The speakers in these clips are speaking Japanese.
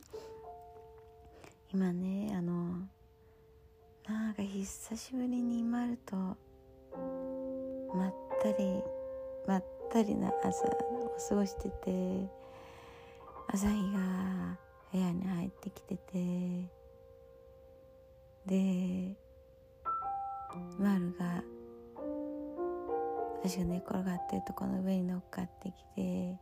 ます。今ねあのなんか久しぶりに今るとまったりまったりな朝を過ごしてて朝日が部屋に入ってきててで丸が私が寝転がってるとこの上に乗っかってきて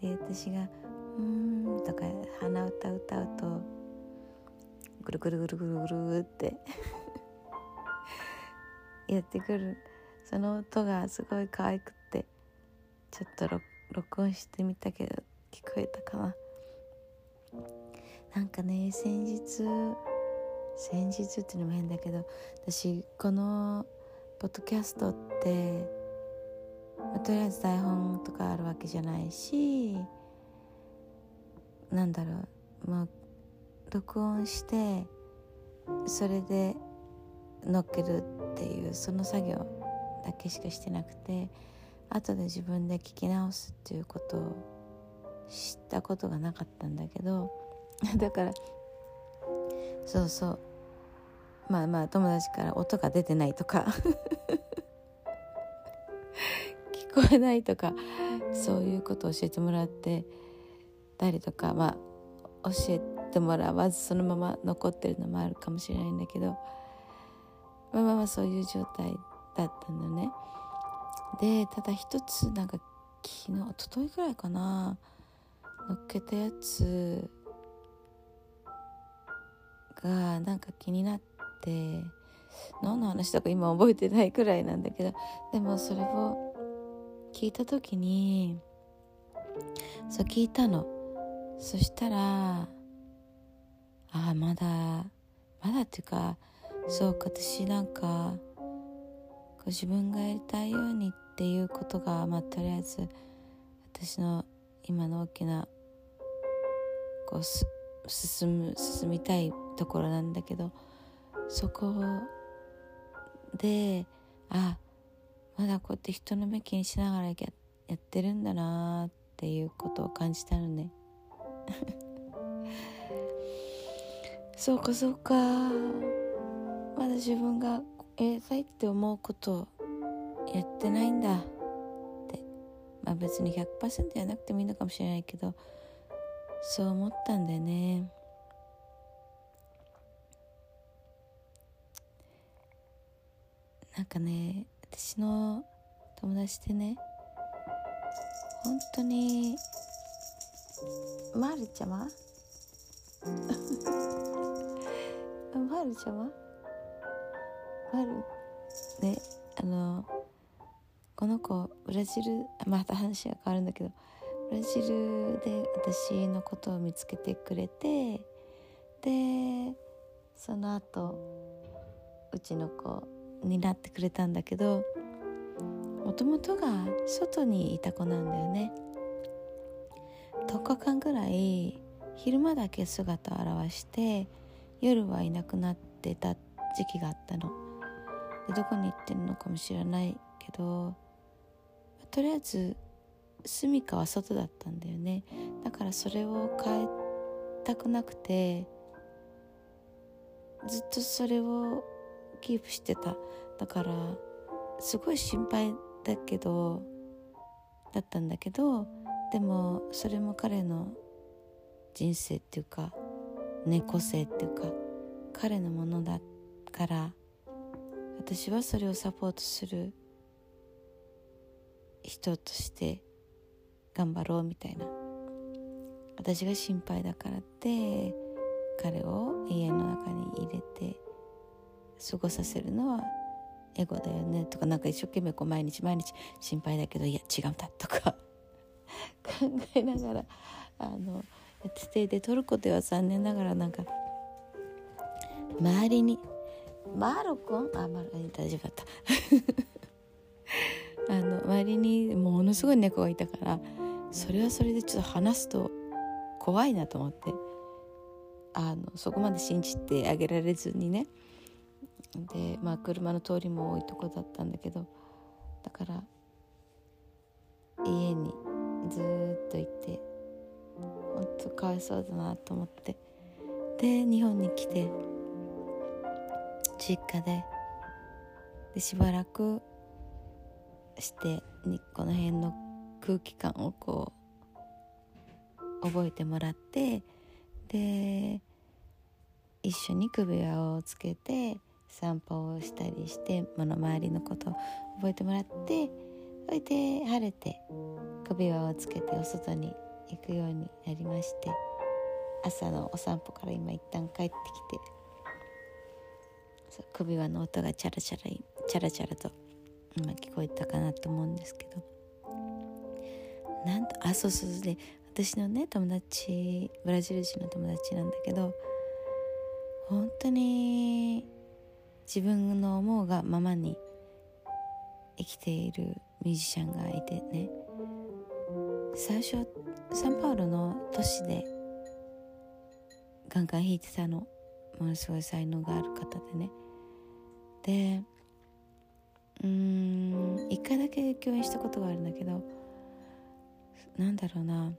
で私が「うん」とか鼻歌歌うとぐるぐるぐるぐるぐるって やってくる。その音がすごい可愛くってちょっと録音してみたけど聞こえたかな。なんかね先日先日っていうのも変だけど私このポッドキャストってとりあえず台本とかあるわけじゃないしなんだろう。もう録音してそれで乗っけるっていうその作業だけしかしてなくて後で自分で聞き直すっていうことを知ったことがなかったんだけど だからそうそう。まあまあ友達から音が出てないとか 聞こえないとかそういうことを教えてもらってたりとかまあ教えてもらわずそのまま残ってるのもあるかもしれないんだけどまあまあまあそういう状態だったのね。でただ一つなんか昨日一昨日ぐらいかな乗っけたやつがなんか気になって何の話だか今覚えてないくらいなんだけどでもそれを聞いた時にそう聞いたのそしたらああまだまだっていうかそうか私なんかこ自分がやりたいようにっていうことがまあとりあえず私の今の大きなこう進む進みたいところなんだけどそこであまだこうやって人の目気にしながらやってるんだなっていうことを感じたのね。そうかそうか。まだ自分がやりたいって思うことやってないんだ。って。まあ別に100%やなくてもいいのかもしれないけど。そう思ったんだよね。なんかね私の友達でね本当にまるちゃま？まるちゃま？まるねあのこの子ブラジルまた話が変わるんだけどブラジルで私のことを見つけてくれてでその後うちの子になってくれたんだけどもともとが外にいた子なんだよね。10日間ぐらい昼間だけ姿を現して夜はいなくなってた時期があったの。でどこに行ってるのかもしれないけどとりあえず住処は外だったんだよね。だからそれを変えたくなくてずっとそれをキープしてた。だからすごい心配だけどだったんだけどでもそれも彼の人生っていうか猫性っていうか彼のものだから私はそれをサポートする人として頑張ろうみたいな。私が心配だからって彼を家の中に入れて過ごさせるのはエゴだよねとかなんか一生懸命こう毎日毎日心配だけどいや違うんだとか。考えながらあのやっててでトルコでは残念ながらなんか周りにマロコン？あ、ま、大丈夫だった。あの周りにものすごい猫がいたからそれはそれでちょっと話すと怖いなと思ってあのそこまで信じてあげられずにね。でまあ車の通りも多いとこだったんだけどだからかわいそうだなと思って。で日本に来て実家ででしばらくしてにこの辺の空気感をこう覚えてもらってで一緒に首輪をつけて散歩をしたりして身の回りのことを覚えてもらってそれで晴れて首輪をつけてお外に行くようになりまして朝のお散歩から今一旦帰ってきて首輪の音がチャラチャラチャラチャラと今聞こえたかなと思うんですけど。なんとあそうそう。で私のね友達ブラジル人の友達なんだけど本当に自分の思うがままに生きているミュージシャンがいてね。最初サンパウロの都市でガンガン弾いてたの。ものすごい才能がある方でね。でうん一回だけ共演したことがあるんだけどなんだろうな。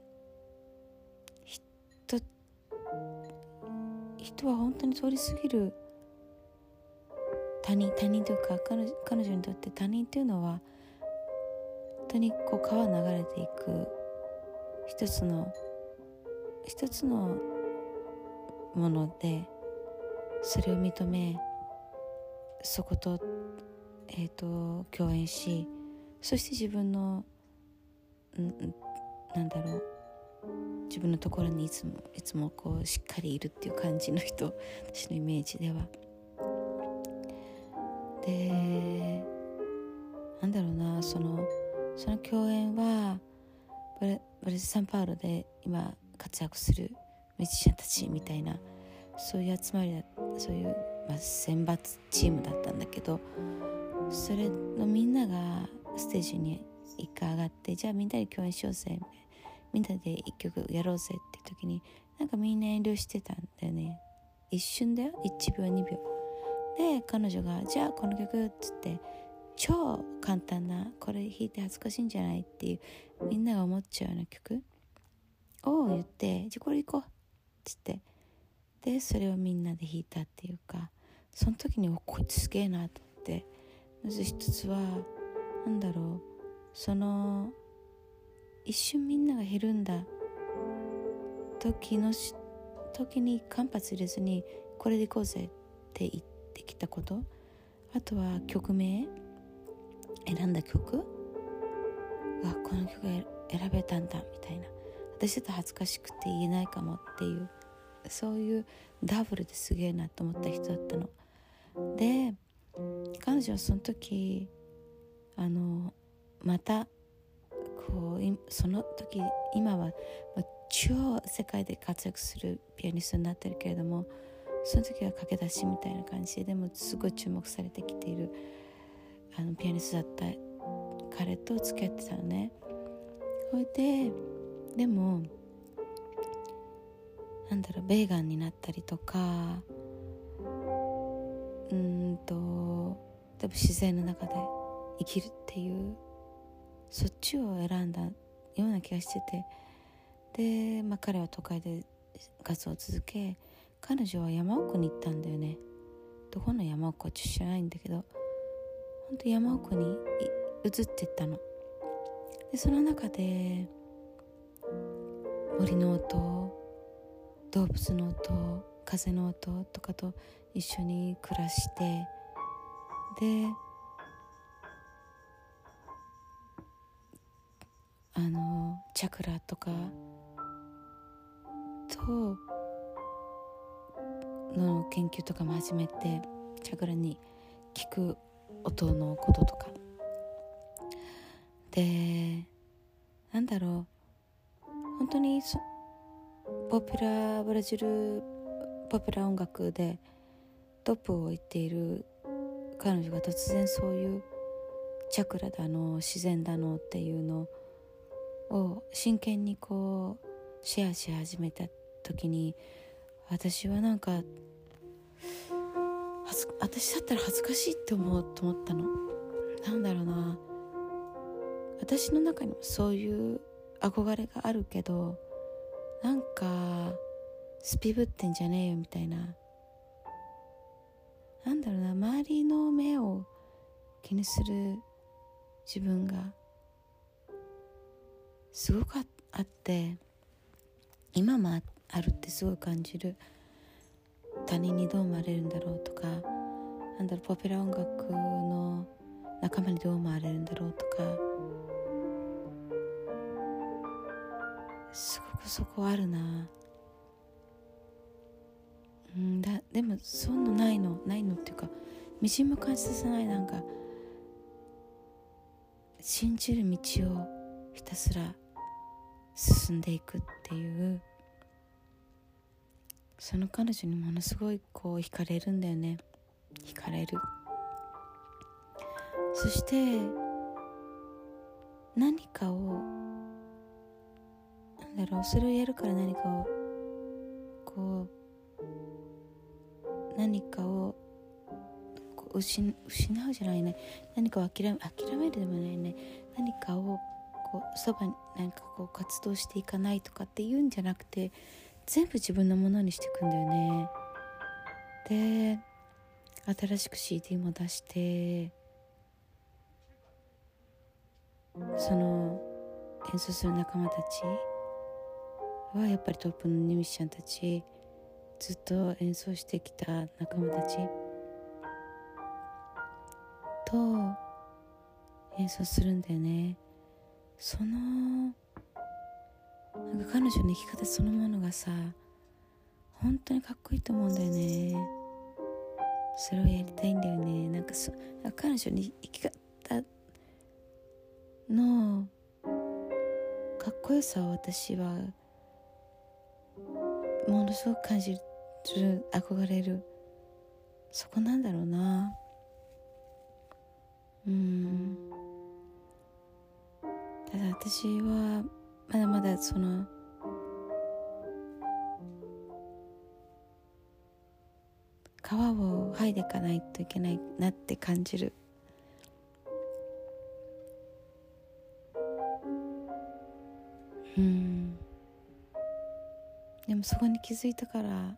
人人は本当に通り過ぎる。他人他人というか彼女彼女にとって他人っていうのは本当にこう川流れていく。一つの一つのものでそれを認めそことえーと、共演しそして自分のんなんだろう自分のところにいつもいつもこうしっかりいるっていう感じの人私のイメージでは。でなんだろうなそのその共演はブレブレスサンパウロで今活躍するミュージシャンたちみたいなそういう集まりだそういう、まあ、選抜チームだったんだけどそれのみんながステージに一回上がってじゃあみんなで共演しようぜみんなで一曲やろうぜって時になんかみんな遠慮してたんだよね。一瞬だよ。1秒2秒。で彼女が「じゃあこの曲」っつって超簡単なこれ弾いて恥ずかしいんじゃないっていうみんなが思っちゃうような曲。を言って「じゃあこれ行こう」っつって。でそれをみんなで弾いたっていうかその時に「おこいつすげえな」と思って。まず一つは何だろう。その一瞬みんなが減るんだ時の時に間髪入れずにこれでいこうぜって言ってきたこと。あとは曲名。選んだ曲？がこの曲選べたんだみたいな。私だと恥ずかしくて言えないかもっていう。そういうダブルですげえなと思った人だったの。で彼女はその時あのまたこうその時今は、超世界で活躍するピアニストになってるけれどもその時は駆け出しみたいな感じででもすごい注目されてきている。あのピアニストだった彼と付き合ってたのね。ほいででもなんだろうベーガンになったりとかうんと多分自然の中で生きるっていうそっちを選んだような気がしてて。で、まあ、彼は都会で活動を続け彼女は山奥に行ったんだよね。どこの山奥か知らないんだけど。本当山奥に移ってったの。でその中で森の音動物の音風の音とかと一緒に暮らしてであのチャクラとかとの研究とかも始めてチャクラに効く音のこととか。でなんだろう。本当にポピュラーブラジルポピュラー音楽でトップを行っている彼女が突然そういうチャクラだの自然だのっていうのを真剣にこうシェアし始めた時に私はなんか私だったら恥ずかしいって思うと思ったの？なんだろうな。私の中にもそういう憧れがあるけどなんかスピブってんじゃねえよみたいな。なんだろうな。周りの目を気にする自分がすごくあって今もあるってすごい感じる。他人にどう思われるんだろうとかなんだろうポピュラー音楽の仲間にどう思われるんだろうとかすごくそこあるな。うんだでもそんなないのないのっていうかみじんも感じさせないなんか信じる道をひたすら進んでいくっていうその彼女にものすごいこう惹かれるんだよね。惹かれる。そして何かをなんだろうそれをやるから何かをこう何かをこう失失うじゃないね。何かを諦め諦めるでもないね。何かをこうそばに何かこう活動していかないとかっていうんじゃなくて全部自分のものにしていくんだよね。で新しく CD も出してその演奏する仲間たちはやっぱりトップのミュージシャンたちずっと演奏してきた仲間たちと演奏するんだよね。そのなんか彼女の生き方そのものがさ本当にかっこいいと思うんだよね。それをやりたいんだよね。なんかそか彼女の生き方のかっこよさを私はものすごく感じる憧れる。そこなんだろうな。うん。ただ私はまだまだその皮を剥いでいかないといけないなって感じる。うん。でもそこに気づいたから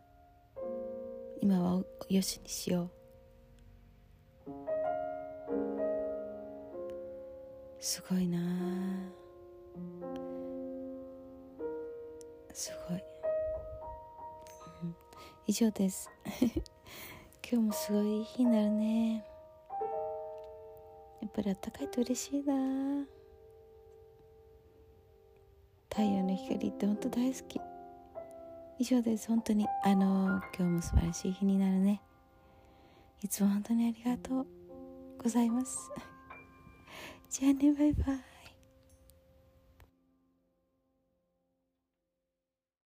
今はよしにしよう。すごいなあすごい、うん、以上です。今日もすごいいい日になるね。やっぱりあったかいと嬉しいな。太陽の光って本当大好き。以上です。本当に。あの今日も素晴らしい日になるね。いつも本当にありがとうございます。じゃあねバイバイ。